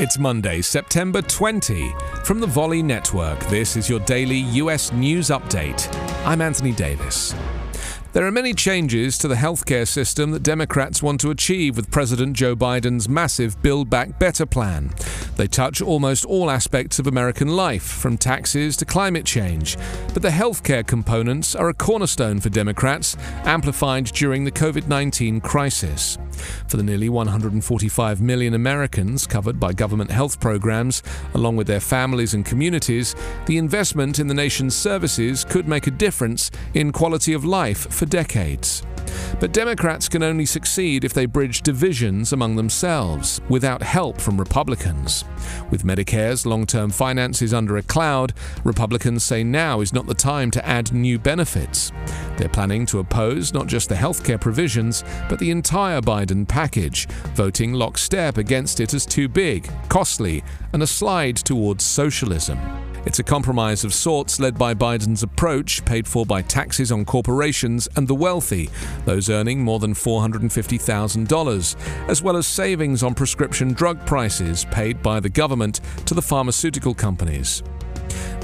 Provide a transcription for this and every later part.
It's Monday, September 20. From the Volley Network, this is your daily US news update. I'm Anthony Davis. There are many changes to the healthcare system that Democrats want to achieve with President Joe Biden's massive Build Back Better plan. They touch almost all aspects of American life, from taxes to climate change. But the healthcare components are a cornerstone for Democrats, amplified during the COVID 19 crisis. For the nearly 145 million Americans covered by government health programs, along with their families and communities, the investment in the nation's services could make a difference in quality of life for decades. But Democrats can only succeed if they bridge divisions among themselves, without help from Republicans. With Medicare's long term finances under a cloud, Republicans say now is not the time to add new benefits. They're planning to oppose not just the healthcare provisions, but the entire Biden package, voting lockstep against it as too big, costly, and a slide towards socialism. It's a compromise of sorts led by Biden's approach, paid for by taxes on corporations and the wealthy, those earning more than $450,000, as well as savings on prescription drug prices paid by the government to the pharmaceutical companies.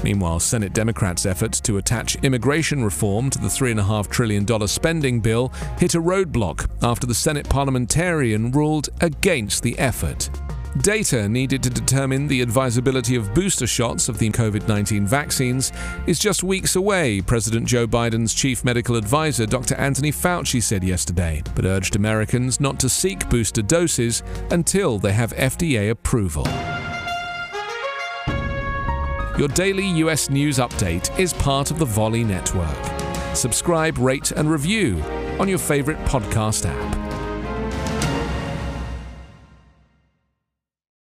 Meanwhile, Senate Democrats' efforts to attach immigration reform to the $3.5 trillion spending bill hit a roadblock after the Senate parliamentarian ruled against the effort. Data needed to determine the advisability of booster shots of the COVID 19 vaccines is just weeks away, President Joe Biden's chief medical advisor, Dr. Anthony Fauci, said yesterday, but urged Americans not to seek booster doses until they have FDA approval. Your daily US news update is part of the Volley Network. Subscribe, rate, and review on your favorite podcast app.